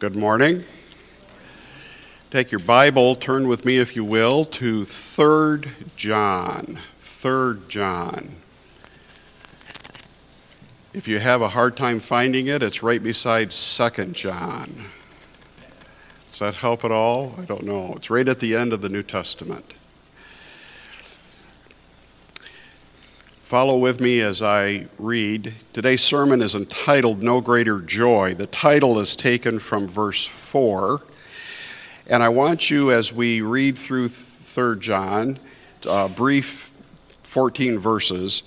Good morning. Take your Bible, turn with me, if you will, to 3rd John. 3rd John. If you have a hard time finding it, it's right beside 2nd John. Does that help at all? I don't know. It's right at the end of the New Testament. Follow with me as I read. Today's sermon is entitled No Greater Joy. The title is taken from verse 4. And I want you, as we read through 3 John, uh, brief 14 verses,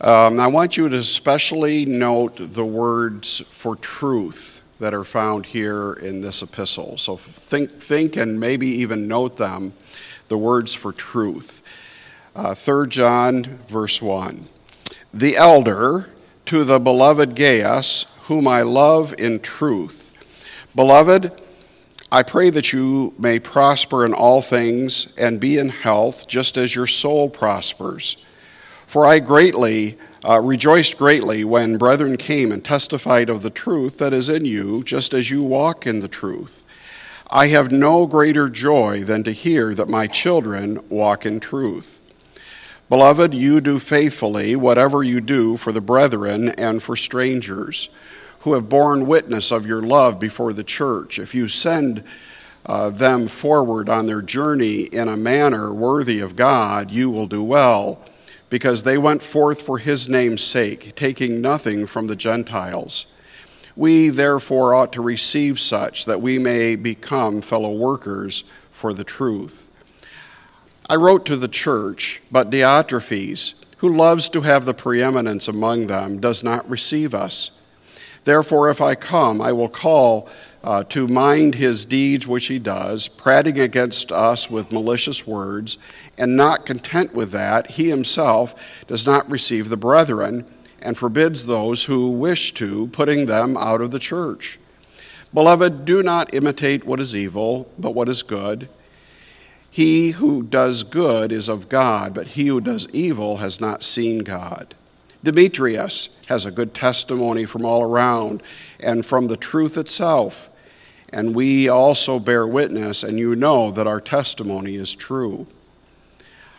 um, I want you to especially note the words for truth that are found here in this epistle. So think, think and maybe even note them, the words for truth. Uh, 3 John, verse 1. The elder to the beloved Gaius, whom I love in truth. Beloved, I pray that you may prosper in all things and be in health, just as your soul prospers. For I greatly uh, rejoiced greatly when brethren came and testified of the truth that is in you, just as you walk in the truth. I have no greater joy than to hear that my children walk in truth. Beloved, you do faithfully whatever you do for the brethren and for strangers who have borne witness of your love before the church. If you send uh, them forward on their journey in a manner worthy of God, you will do well, because they went forth for his name's sake, taking nothing from the Gentiles. We therefore ought to receive such that we may become fellow workers for the truth. I wrote to the church, but Diotrephes, who loves to have the preeminence among them, does not receive us. Therefore, if I come, I will call uh, to mind his deeds which he does, prating against us with malicious words, and not content with that, he himself does not receive the brethren, and forbids those who wish to, putting them out of the church. Beloved, do not imitate what is evil, but what is good. He who does good is of God, but he who does evil has not seen God. Demetrius has a good testimony from all around and from the truth itself. And we also bear witness, and you know that our testimony is true.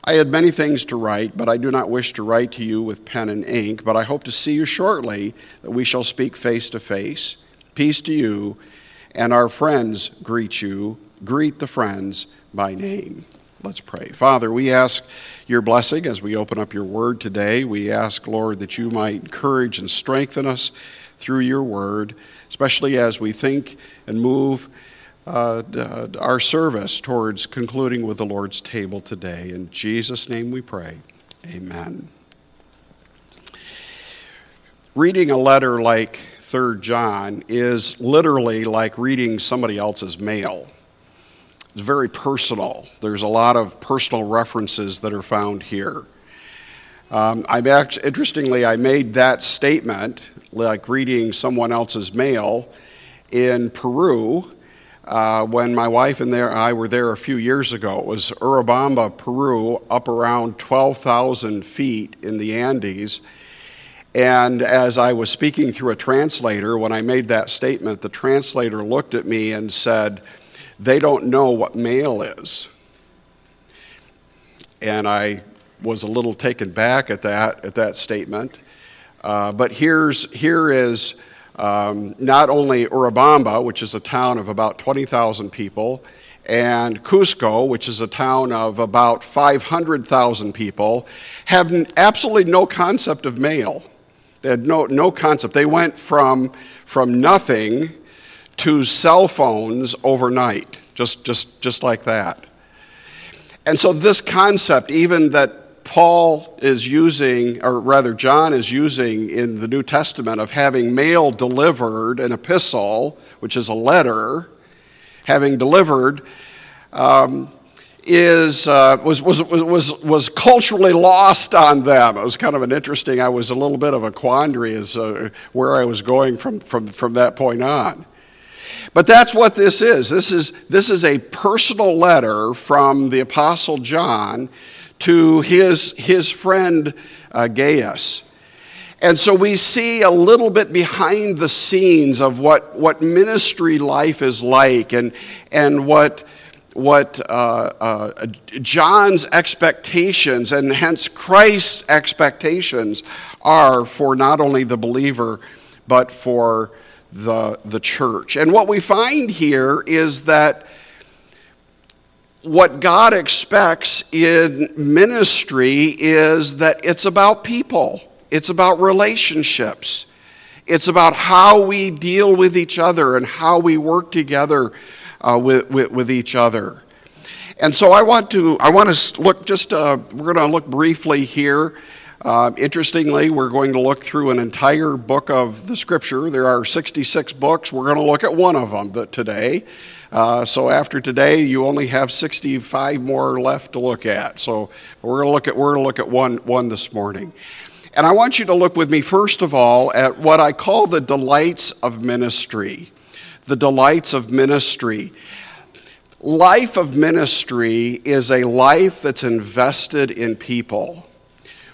I had many things to write, but I do not wish to write to you with pen and ink, but I hope to see you shortly, that we shall speak face to face. Peace to you, and our friends greet you. Greet the friends by name. Let's pray. Father, we ask your blessing as we open up your word today. We ask, Lord, that you might encourage and strengthen us through your word, especially as we think and move uh, uh, our service towards concluding with the Lord's table today. In Jesus' name we pray. Amen. Reading a letter like 3 John is literally like reading somebody else's mail. It's very personal. There's a lot of personal references that are found here. Um, I'm actually, interestingly, I made that statement, like reading someone else's mail, in Peru uh, when my wife and there, I were there a few years ago. It was Urubamba, Peru, up around 12,000 feet in the Andes. And as I was speaking through a translator, when I made that statement, the translator looked at me and said, they don't know what mail is. And I was a little taken back at that, at that statement. Uh, but here's, here is um, not only Urubamba, which is a town of about 20,000 people, and Cusco, which is a town of about 500,000 people, have absolutely no concept of mail. They had no, no concept. They went from, from nothing to cell phones overnight, just, just, just like that. And so, this concept, even that Paul is using, or rather, John is using in the New Testament of having mail delivered, an epistle, which is a letter, having delivered, um, is, uh, was, was, was, was culturally lost on them. It was kind of an interesting, I was a little bit of a quandary as uh, where I was going from, from, from that point on. But that's what this is. This is, this is a personal letter from the Apostle John to his, his friend uh, Gaius. And so we see a little bit behind the scenes of what, what ministry life is like and, and what, what uh, uh, John's expectations and hence Christ's expectations are for not only the believer, but for the, the church. And what we find here is that what God expects in ministry is that it's about people. It's about relationships. It's about how we deal with each other and how we work together uh, with, with, with, each other. And so I want to I want to look just uh, we're going to look briefly here. Uh, interestingly, we're going to look through an entire book of the Scripture. There are 66 books. We're going to look at one of them today. Uh, so after today, you only have 65 more left to look at. So we're going to look at we're going to look at one one this morning. And I want you to look with me, first of all, at what I call the delights of ministry. The delights of ministry. Life of ministry is a life that's invested in people.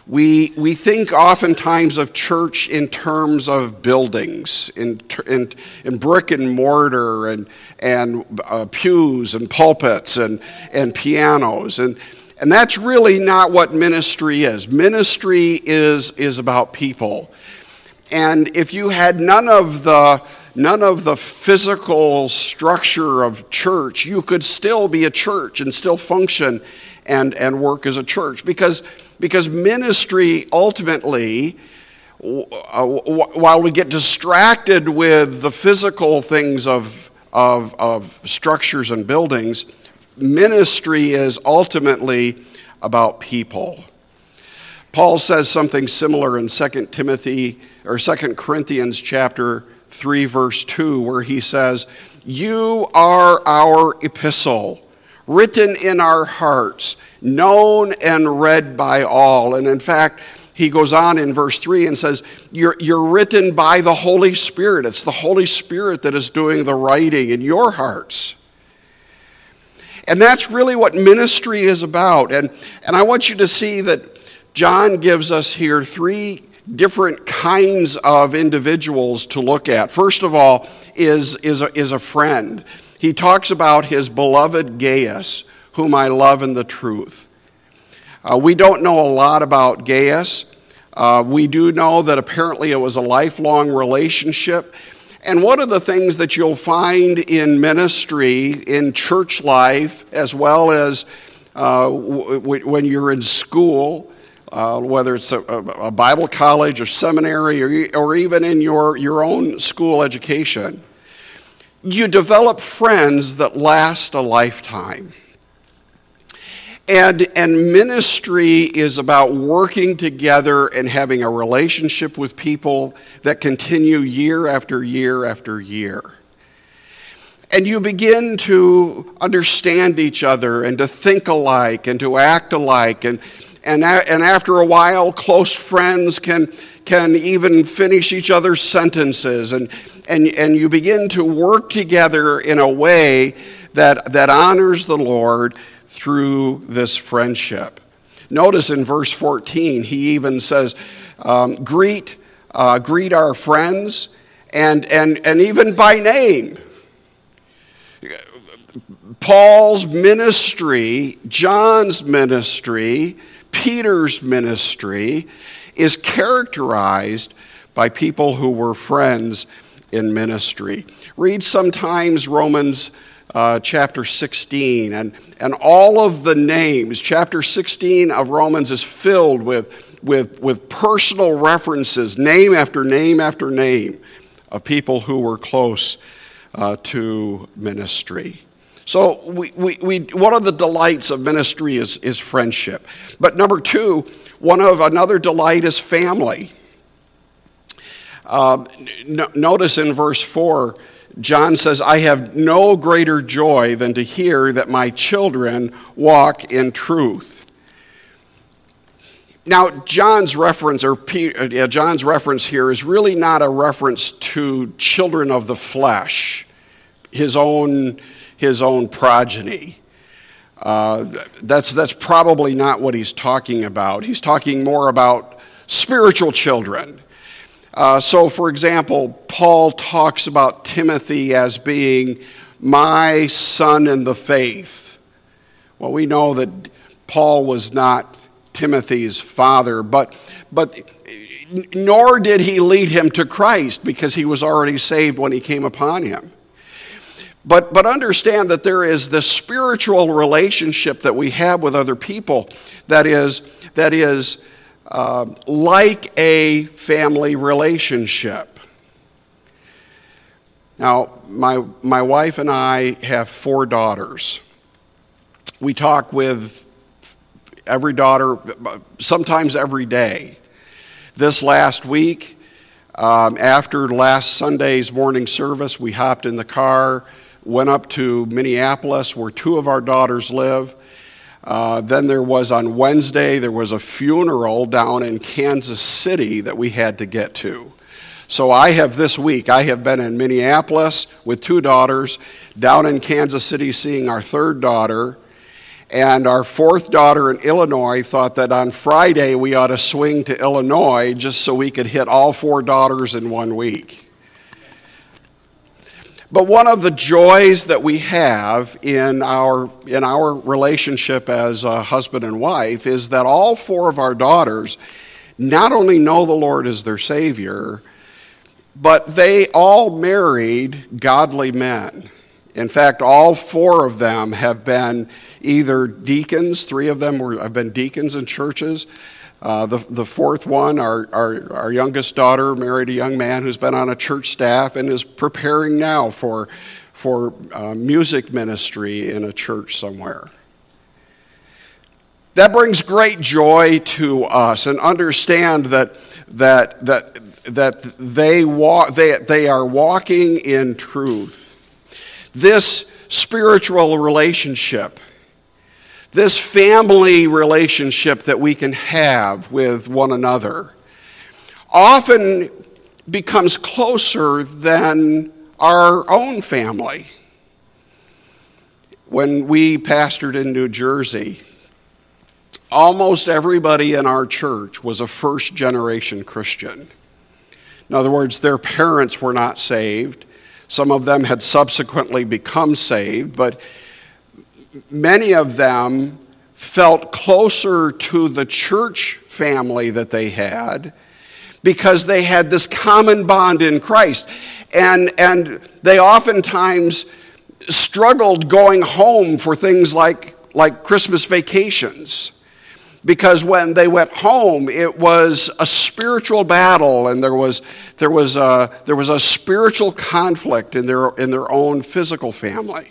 We, we think oftentimes of church in terms of buildings, in, in, in brick and mortar, and, and uh, pews, and pulpits, and, and pianos. And, and that's really not what ministry is. Ministry is, is about people. And if you had none of the none of the physical structure of church, you could still be a church and still function and, and work as a church. Because, because ministry ultimately, uh, while we get distracted with the physical things of, of, of structures and buildings, ministry is ultimately about people. Paul says something similar in 2 Timothy or 2 Corinthians chapter 3 verse 2 where he says, "You are our epistle, written in our hearts, known and read by all." And in fact, he goes on in verse 3 and says, you're, you're written by the Holy Spirit. It's the Holy Spirit that is doing the writing in your hearts. And that's really what ministry is about. And, and I want you to see that John gives us here three different kinds of individuals to look at. First of all, is, is, a, is a friend. He talks about his beloved Gaius, whom I love in the truth. Uh, we don't know a lot about Gaius. Uh, we do know that apparently it was a lifelong relationship. And one of the things that you'll find in ministry, in church life, as well as uh, w- w- when you're in school, uh, whether it's a, a, Bible college or seminary or, or even in your, your own school education, you develop friends that last a lifetime. And, and ministry is about working together and having a relationship with people that continue year after year after year. And you begin to understand each other and to think alike and to act alike. And, and, and after a while, close friends can, can even finish each other's sentences. And, and, and you begin to work together in a way that, that honors the Lord through this friendship. Notice in verse 14, he even says, um, greet, uh, greet our friends, and, and, and even by name. Paul's ministry, John's ministry, Peter's ministry is characterized by people who were friends in ministry. Read sometimes Romans uh, chapter 16, and, and all of the names. Chapter 16 of Romans is filled with, with, with personal references, name after name after name, of people who were close uh, to ministry. So, we, we, we, one of the delights of ministry is, is friendship. But number two, one of another delight is family. Uh, notice in verse 4, John says, I have no greater joy than to hear that my children walk in truth. Now, John's reference, or uh, John's reference here, is really not a reference to children of the flesh, his own, his own progeny. Uh, that's, that's probably not what he's talking about. He's talking more about spiritual children Uh, so, for example, Paul talks about Timothy as being my son in the faith. Well, we know that Paul was not Timothy's father, but, but nor did he lead him to Christ because he was already saved when he came upon him. But, but understand that there is this spiritual relationship that we have with other people that is, that is uh, like a family relationship. Now, my, my wife and I have four daughters. We talk with every daughter, sometimes every day. This last week, um, after last Sunday's morning service, we hopped in the car, went up to Minneapolis, where two of our daughters live. Uh, then there was on Wednesday, there was a funeral down in Kansas City that we had to get to. So I have this week, I have been in Minneapolis with two daughters, down in Kansas City seeing our third daughter, and our fourth daughter in Illinois thought that on Friday we ought to swing to Illinois just so we could hit all four daughters in one week. But one of the joys that we have in our, in our relationship as a husband and wife is that all four of our daughters not only know the Lord as their Savior, but they all married godly men. In fact, all four of them have been either deacons, three of them were, have been deacons in churches. Uh, the, the fourth one, our, our, our youngest daughter, married a young man who's been on a church staff and is preparing now for, for uh, music ministry in a church somewhere. That brings great joy to us and understand that, that, that, that they, walk, they, they are walking in truth. This spiritual relationship this family relationship that we can have with one another often becomes closer than our own family. When we pastored in New Jersey, almost everybody in our church was a first generation Christian. In other words, their parents were not saved. Some of them had subsequently become saved, but many of them felt closer to the church family that they had because they had this common bond in Christ. And, and they oftentimes struggled going home for things like, like Christmas vacations. Because when they went home, it was a spiritual battle and there was, there was, a, there was a spiritual conflict in their, in their own physical family.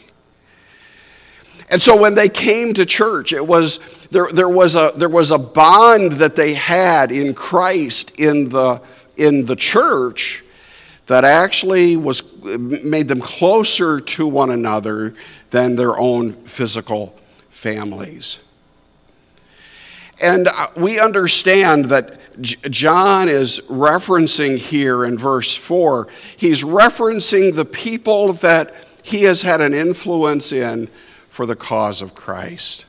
And so when they came to church, it was there, there, was a, there was a bond that they had in Christ in the, in the church that actually was, made them closer to one another than their own physical families. And uh, we understand that John is referencing here in verse 4, he's referencing the people that he has had an influence in for the cause of Christ.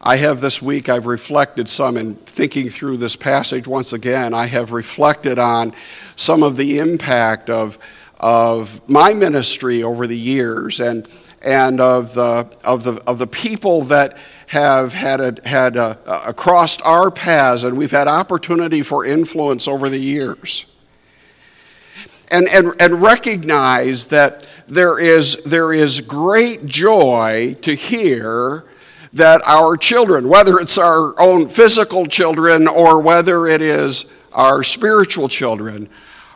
I have this week, I've reflected some in thinking through this passage once again. I have reflected on some of the impact of, of my ministry over the years and, and of, the, of, the, of the people that have had, a, had a, a crossed our paths and we've had opportunity for influence over the years. And, and, and recognize that there is, there is great joy to hear that our children, whether it's our own physical children or whether it is our spiritual children,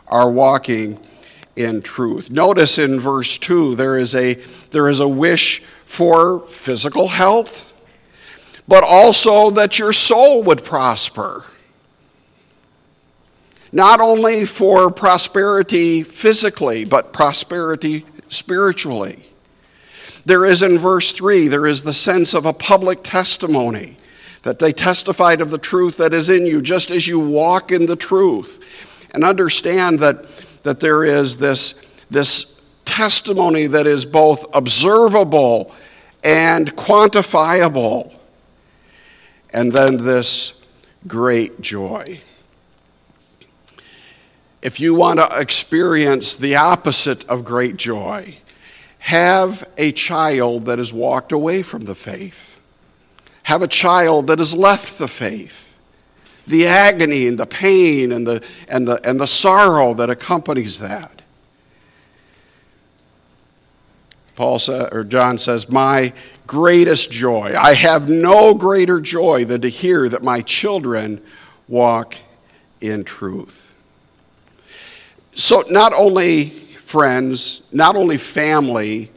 are walking in truth. Notice in verse 2 there is a, there is a wish for physical health, but also that your soul would prosper. Not only for prosperity physically, but prosperity spiritually. There is in verse 3, there is the sense of a public testimony that they testified of the truth that is in you, just as you walk in the truth. And understand that, that there is this, this testimony that is both observable and quantifiable. And then this great joy. If you want to experience the opposite of great joy, have a child that has walked away from the faith. Have a child that has left the faith. The agony and the pain and the, and the, and the sorrow that accompanies that. Paul says, or John says, My greatest joy. I have no greater joy than to hear that my children walk in truth. So, not only friends, not only family,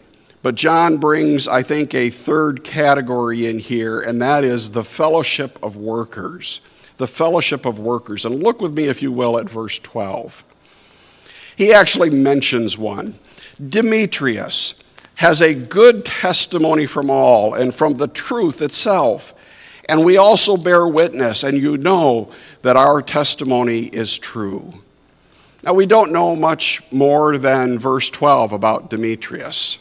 but John brings, I think, a third category in here, and that is the fellowship of workers. The fellowship of workers. And look with me, if you will, at verse 12. He actually mentions one Demetrius has a good testimony from all and from the truth itself. And we also bear witness, and you know that our testimony is true. Now, we don't know much more than verse 12 about Demetrius.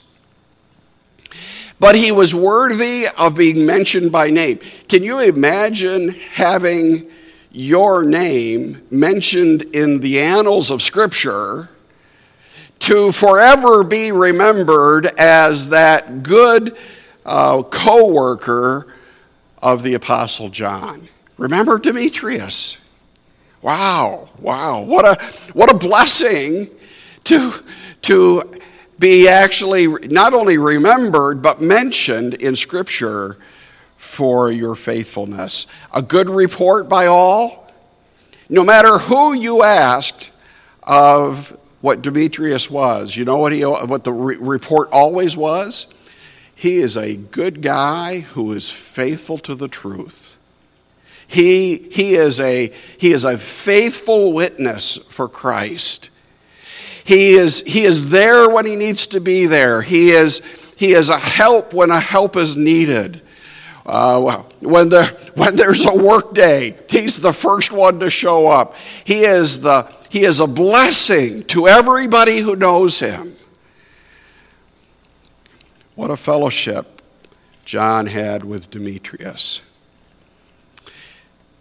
But he was worthy of being mentioned by name. Can you imagine having your name mentioned in the annals of Scripture to forever be remembered as that good uh, co worker of the Apostle John. Remember Demetrius. Wow, wow. What a, what a blessing to, to be actually not only remembered, but mentioned in Scripture for your faithfulness. A good report by all. No matter who you asked of what Demetrius was. You know what, he, what the re- report always was? He is a good guy who is faithful to the truth. He, he, is a, he is a faithful witness for Christ. He is, he is there when he needs to be there. He is, he is a help when a help is needed. Uh, when, there, when there's a work day, he's the first one to show up. He is the, he is a blessing to everybody who knows him. What a fellowship John had with Demetrius.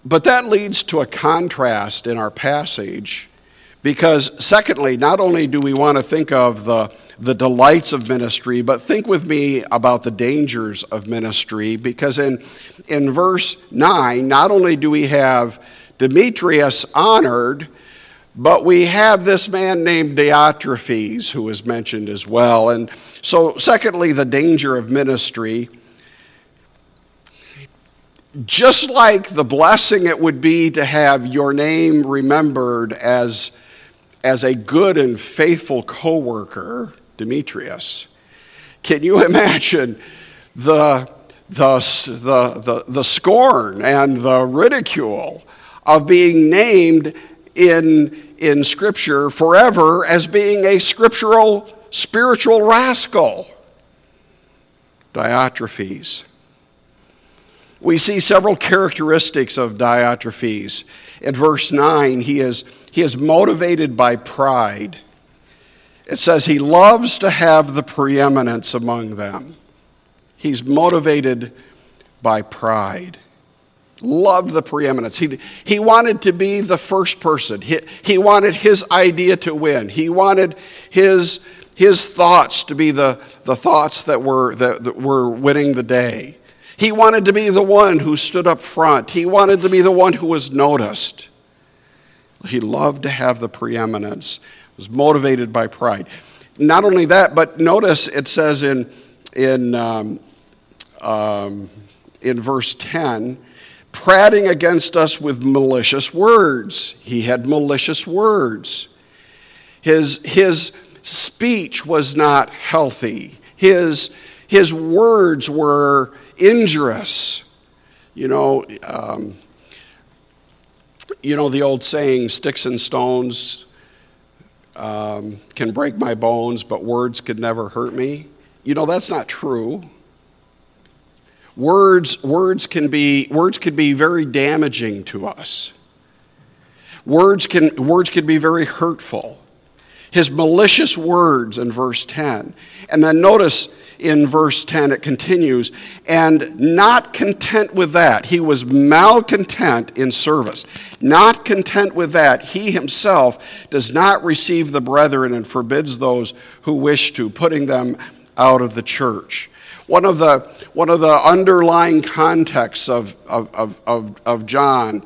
But that leads to a contrast in our passage because, secondly, not only do we want to think of the, the delights of ministry, but think with me about the dangers of ministry because in, in verse 9, not only do we have Demetrius honored, but we have this man named Diotrephes who is mentioned as well. And so, secondly, the danger of ministry. Just like the blessing it would be to have your name remembered as, as a good and faithful co worker, Demetrius, can you imagine the, the, the, the, the scorn and the ridicule of being named in in Scripture forever as being a scriptural, spiritual rascal. Diotrephes. We see several characteristics of Diotrephes. In verse 9, he is, he is motivated by pride. It says he loves to have the preeminence among them. He's motivated by pride Love the preeminence. He, he wanted to be the first person. He, he wanted his idea to win. He wanted his, his thoughts to be the, the thoughts that were, that, that were winning the day. He wanted to be the one who stood up front. He wanted to be the one who was noticed. He loved to have the preeminence, He was motivated by pride. Not only that, but notice it says in, in, um, um, in verse 10 prating against us with malicious words. He had malicious words. His, his speech was not healthy. His, his words were injurious. You know, um, you know the old saying, sticks and stones um, can break my bones, but words could never hurt me. You know, that's not true. Words, words, can be, words can be very damaging to us. Words can, words can be very hurtful. His malicious words in verse 10. And then notice in verse 10, it continues, and not content with that, he was malcontent in service. Not content with that, he himself does not receive the brethren and forbids those who wish to, putting them out of the church. One of the, one of the underlying contexts of, of, of, of, of John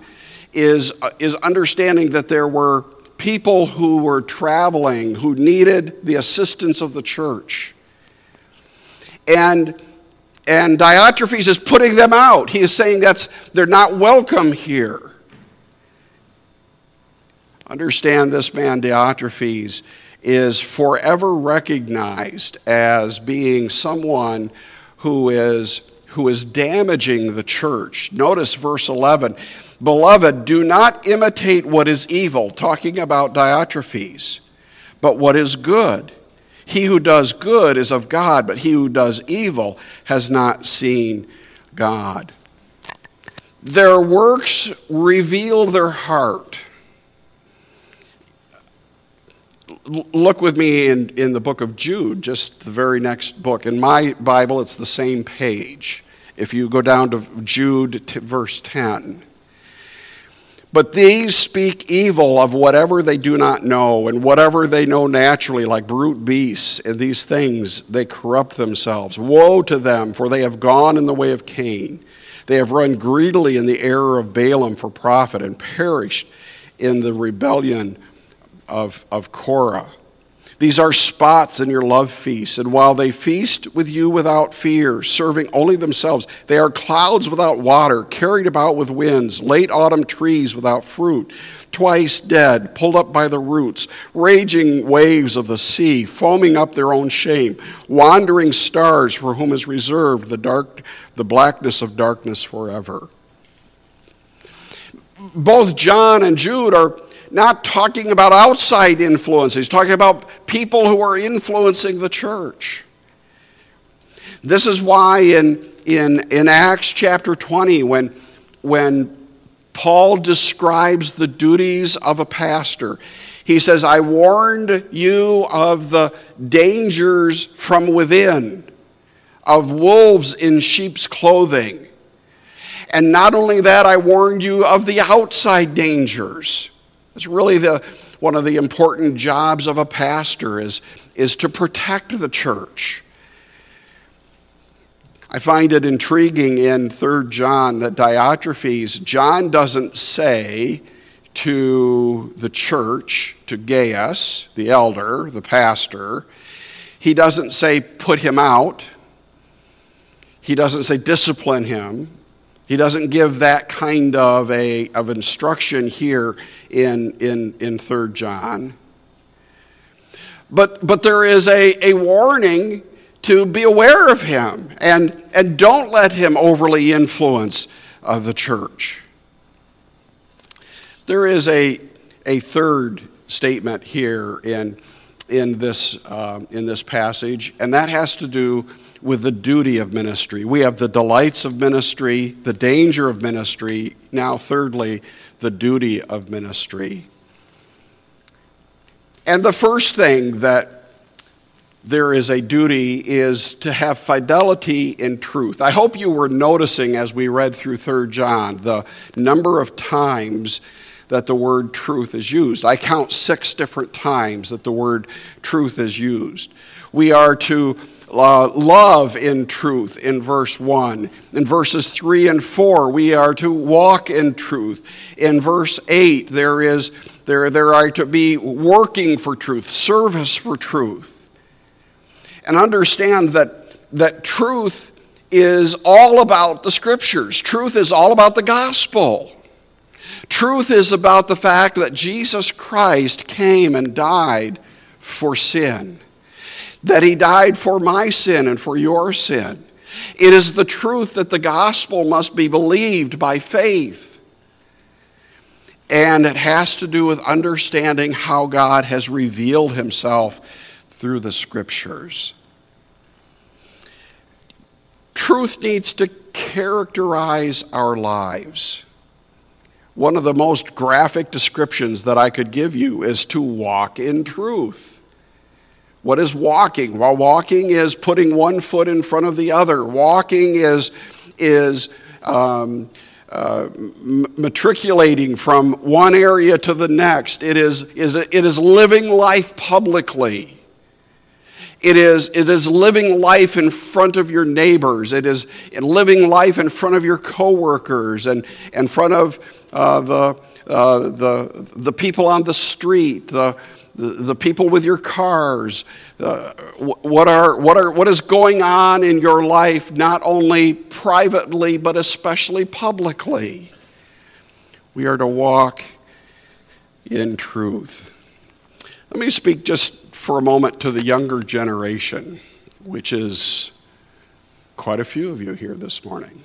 is, is understanding that there were people who were traveling who needed the assistance of the church. And, and Diotrephes is putting them out. He is saying that's, they're not welcome here. Understand this man, Diotrephes, is forever recognized as being someone who is, who is damaging the church. Notice verse 11 Beloved, do not imitate what is evil, talking about Diotrephes, but what is good. He who does good is of God, but he who does evil has not seen God. Their works reveal their heart. Look with me in, in the book of Jude, just the very next book. In my Bible, it's the same page. If you go down to Jude, verse 10. But these speak evil of whatever they do not know, and whatever they know naturally, like brute beasts, and these things they corrupt themselves. Woe to them, for they have gone in the way of Cain. They have run greedily in the error of Balaam for profit, and perished in the rebellion of, of Korah. These are spots in your love feasts, and while they feast with you without fear, serving only themselves, they are clouds without water, carried about with winds, late autumn trees without fruit, twice dead, pulled up by the roots, raging waves of the sea, foaming up their own shame, wandering stars for whom is reserved the dark the blackness of darkness forever. Both John and Jude are not talking about outside influences, he's talking about people who are influencing the church. This is why in, in, in Acts chapter 20, when, when Paul describes the duties of a pastor, he says, I warned you of the dangers from within, of wolves in sheep's clothing. And not only that, I warned you of the outside dangers. It's really the, one of the important jobs of a pastor is, is to protect the church. I find it intriguing in 3 John that Diotrephes, John doesn't say to the church, to Gaius, the elder, the pastor, he doesn't say put him out. He doesn't say discipline him. He doesn't give that kind of, a, of instruction here in, in, in 3 John. But, but there is a, a warning to be aware of him and, and don't let him overly influence uh, the church. There is a, a third statement here in, in, this, uh, in this passage, and that has to do with the duty of ministry. We have the delights of ministry, the danger of ministry, now, thirdly, the duty of ministry. And the first thing that there is a duty is to have fidelity in truth. I hope you were noticing as we read through 3 John the number of times that the word truth is used. I count six different times that the word truth is used. We are to uh, love in truth in verse 1. In verses 3 and 4, we are to walk in truth. In verse 8, there is there, there are to be working for truth, service for truth. And understand that, that truth is all about the scriptures. Truth is all about the gospel. Truth is about the fact that Jesus Christ came and died for sin that he died for my sin and for your sin. It is the truth that the gospel must be believed by faith. And it has to do with understanding how God has revealed himself through the scriptures. Truth needs to characterize our lives. One of the most graphic descriptions that I could give you is to walk in truth. What is walking? Well, walking is putting one foot in front of the other. Walking is, is um, uh, matriculating from one area to the next. It is, is, it is living life publicly. It is, it is living life in front of your neighbors. It is living life in front of your coworkers and in front of uh, the, uh, the, the people on the street, the, the, the people with your cars. Uh, what, are, what, are, what is going on in your life, not only privately, but especially publicly? We are to walk in truth. Let me speak just for a moment to the younger generation, which is quite a few of you here this morning.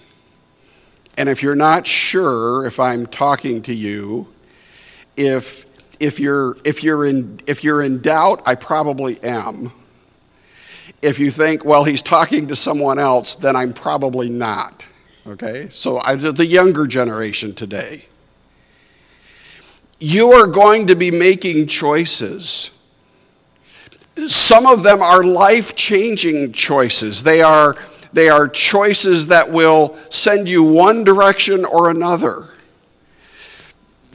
And if you're not sure if I'm talking to you, if, if, you're, if, you're in, if you're in doubt, I probably am. If you think, well, he's talking to someone else, then I'm probably not. Okay? So I, the younger generation today. You are going to be making choices some of them are life changing choices. They are, they are choices that will send you one direction or another.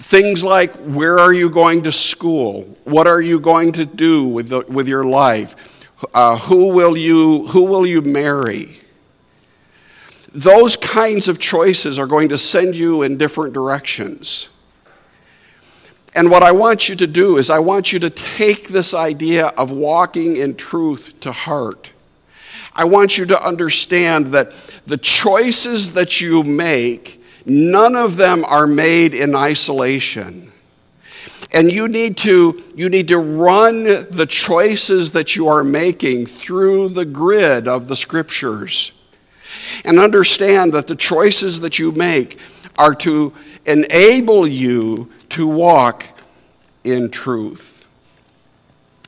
Things like where are you going to school? What are you going to do with, the, with your life? Uh, who, will you, who will you marry? Those kinds of choices are going to send you in different directions. And what I want you to do is, I want you to take this idea of walking in truth to heart. I want you to understand that the choices that you make, none of them are made in isolation. And you need to, you need to run the choices that you are making through the grid of the scriptures. And understand that the choices that you make are to enable you to walk in truth.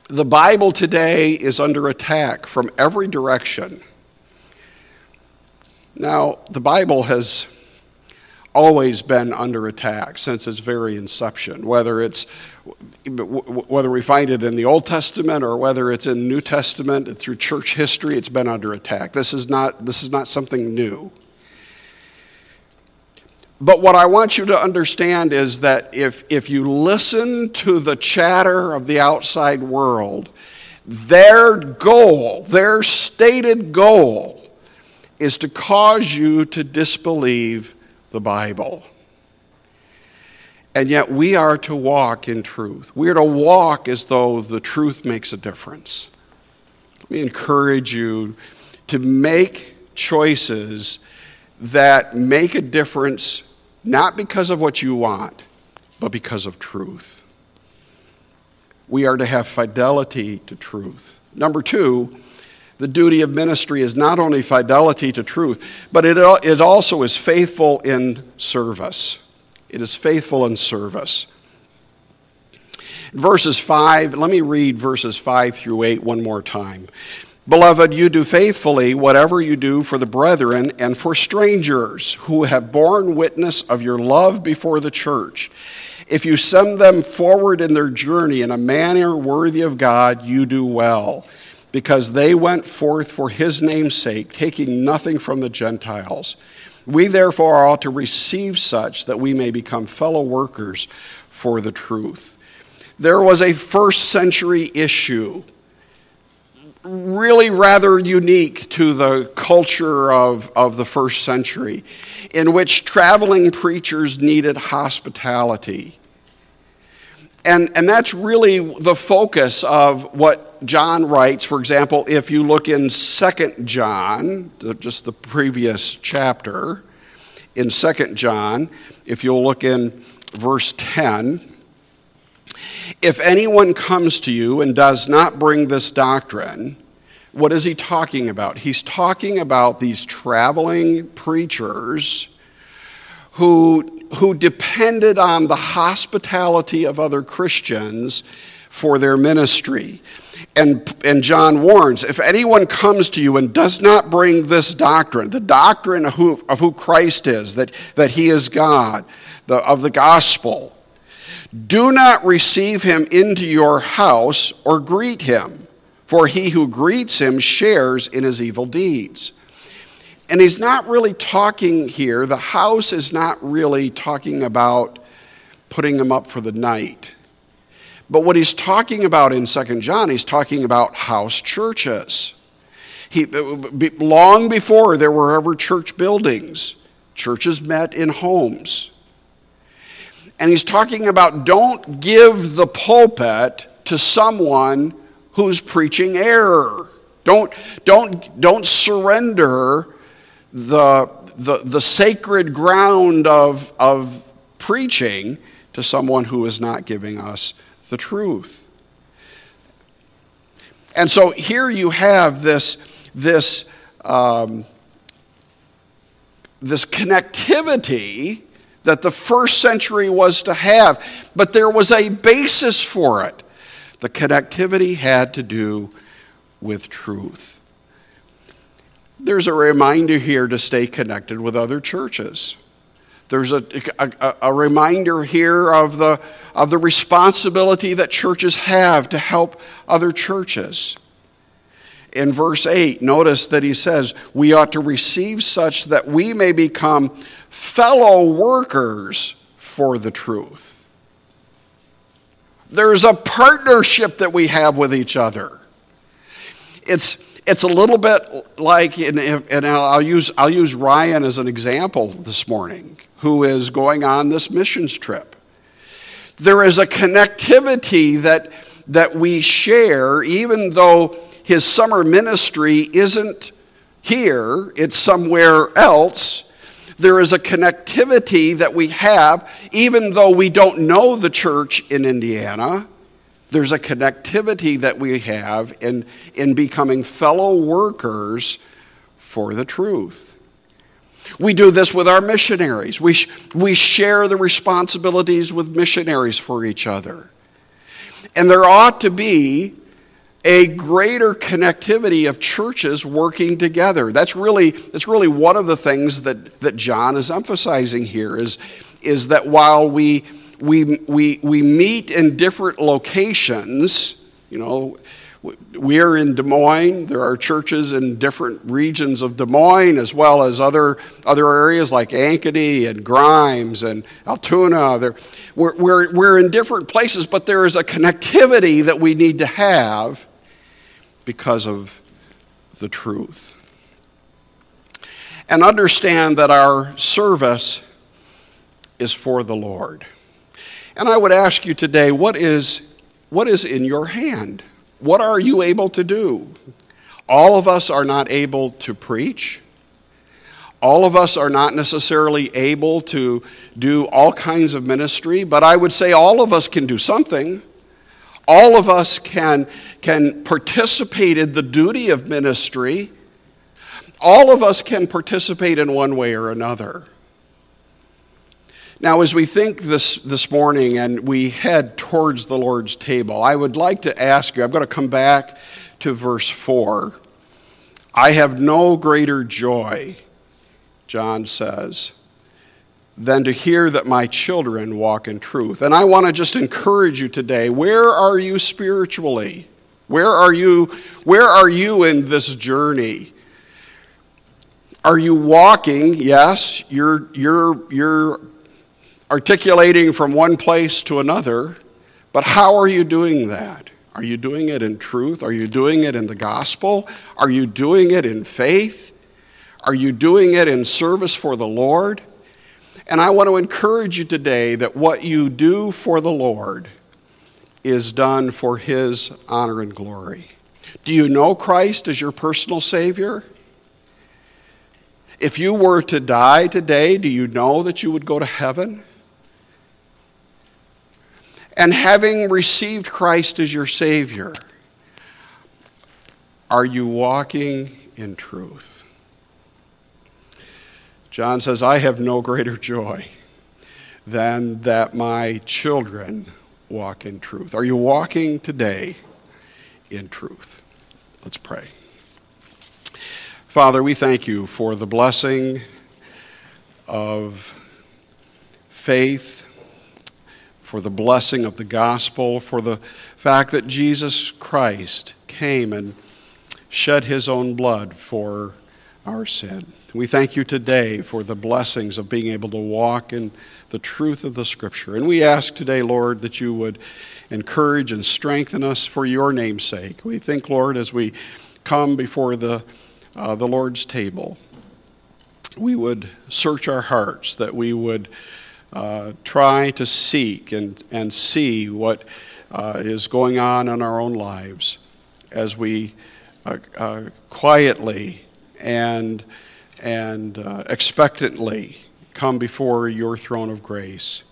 The Bible today is under attack from every direction. Now, the Bible has always been under attack since its very inception, whether it's whether we find it in the Old Testament or whether it's in the New Testament through church history, it's been under attack. This is not this is not something new. But what I want you to understand is that if, if you listen to the chatter of the outside world, their goal, their stated goal, is to cause you to disbelieve the Bible. And yet we are to walk in truth. We are to walk as though the truth makes a difference. Let me encourage you to make choices that make a difference not because of what you want, but because of truth. We are to have fidelity to truth. Number two, the duty of ministry is not only fidelity to truth, but it, it also is faithful in service. It is faithful in service. Verses 5, let me read verses 5 through 8 one more time. Beloved, you do faithfully whatever you do for the brethren and for strangers who have borne witness of your love before the church. If you send them forward in their journey in a manner worthy of God, you do well, because they went forth for his name's sake, taking nothing from the Gentiles. We therefore ought to receive such that we may become fellow workers for the truth. There was a first century issue really rather unique to the culture of, of the first century, in which traveling preachers needed hospitality. And, and that's really the focus of what John writes. For example, if you look in Second John, just the previous chapter, in Second John, if you'll look in verse 10, if anyone comes to you and does not bring this doctrine, what is he talking about? He's talking about these traveling preachers who, who depended on the hospitality of other Christians for their ministry. And, and John warns if anyone comes to you and does not bring this doctrine, the doctrine of who, of who Christ is, that, that he is God, the, of the gospel, do not receive him into your house or greet him for he who greets him shares in his evil deeds. And he's not really talking here, the house is not really talking about putting them up for the night. But what he's talking about in 2 John, he's talking about house churches. He, uh, long before there were ever church buildings, churches met in homes. And he's talking about don't give the pulpit to someone who's preaching error. Don't, don't, don't surrender the, the, the sacred ground of, of preaching to someone who is not giving us the truth. And so here you have this, this, um, this connectivity that the first century was to have, but there was a basis for it. The connectivity had to do with truth. There's a reminder here to stay connected with other churches. There's a, a, a, reminder here of the, of the responsibility that churches have to help other churches. In verse 8, notice that he says, We ought to receive such that we may become fellow workers for the truth. There's a partnership that we have with each other. It's, it's a little bit like, and I'll use, I'll use Ryan as an example this morning who is going on this missions trip. There is a connectivity that, that we share, even though his summer ministry isn't here, it's somewhere else. There is a connectivity that we have, even though we don't know the church in Indiana. There's a connectivity that we have in, in becoming fellow workers for the truth. We do this with our missionaries. We, sh- we share the responsibilities with missionaries for each other. And there ought to be a greater connectivity of churches working together. That's really, that's really one of the things that, that John is emphasizing here is, is that while we, we, we, we meet in different locations, you know, we are in Des Moines. There are churches in different regions of Des Moines, as well as other, other areas like Ankeny and Grimes and Altoona. There, we're, we're, we're in different places, but there is a connectivity that we need to have because of the truth. And understand that our service is for the Lord. And I would ask you today what is, what is in your hand? What are you able to do? All of us are not able to preach. All of us are not necessarily able to do all kinds of ministry, but I would say all of us can do something. All of us can, can participate in the duty of ministry. All of us can participate in one way or another. Now, as we think this, this morning and we head towards the Lord's table, I would like to ask you, I'm going to come back to verse 4. I have no greater joy, John says, than to hear that my children walk in truth. And I want to just encourage you today where are you spiritually? Where are you, where are you in this journey? Are you walking? Yes, you're, you're, you're articulating from one place to another, but how are you doing that? Are you doing it in truth? Are you doing it in the gospel? Are you doing it in faith? Are you doing it in service for the Lord? And I want to encourage you today that what you do for the Lord is done for His honor and glory. Do you know Christ as your personal Savior? If you were to die today, do you know that you would go to heaven? And having received Christ as your Savior, are you walking in truth? John says, I have no greater joy than that my children walk in truth. Are you walking today in truth? Let's pray. Father, we thank you for the blessing of faith for the blessing of the gospel, for the fact that Jesus Christ came and shed his own blood for our sin. We thank you today for the blessings of being able to walk in the truth of the Scripture. And we ask today, Lord, that you would encourage and strengthen us for your name's sake. We think, Lord, as we come before the, uh, the Lord's table, we would search our hearts, that we would uh, try to seek and, and see what uh, is going on in our own lives as we uh, uh, quietly and, and uh, expectantly come before your throne of grace.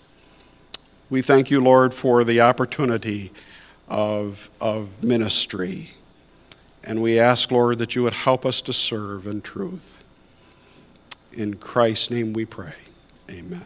We thank you, Lord, for the opportunity of, of ministry. And we ask, Lord, that you would help us to serve in truth. In Christ's name we pray. Amen.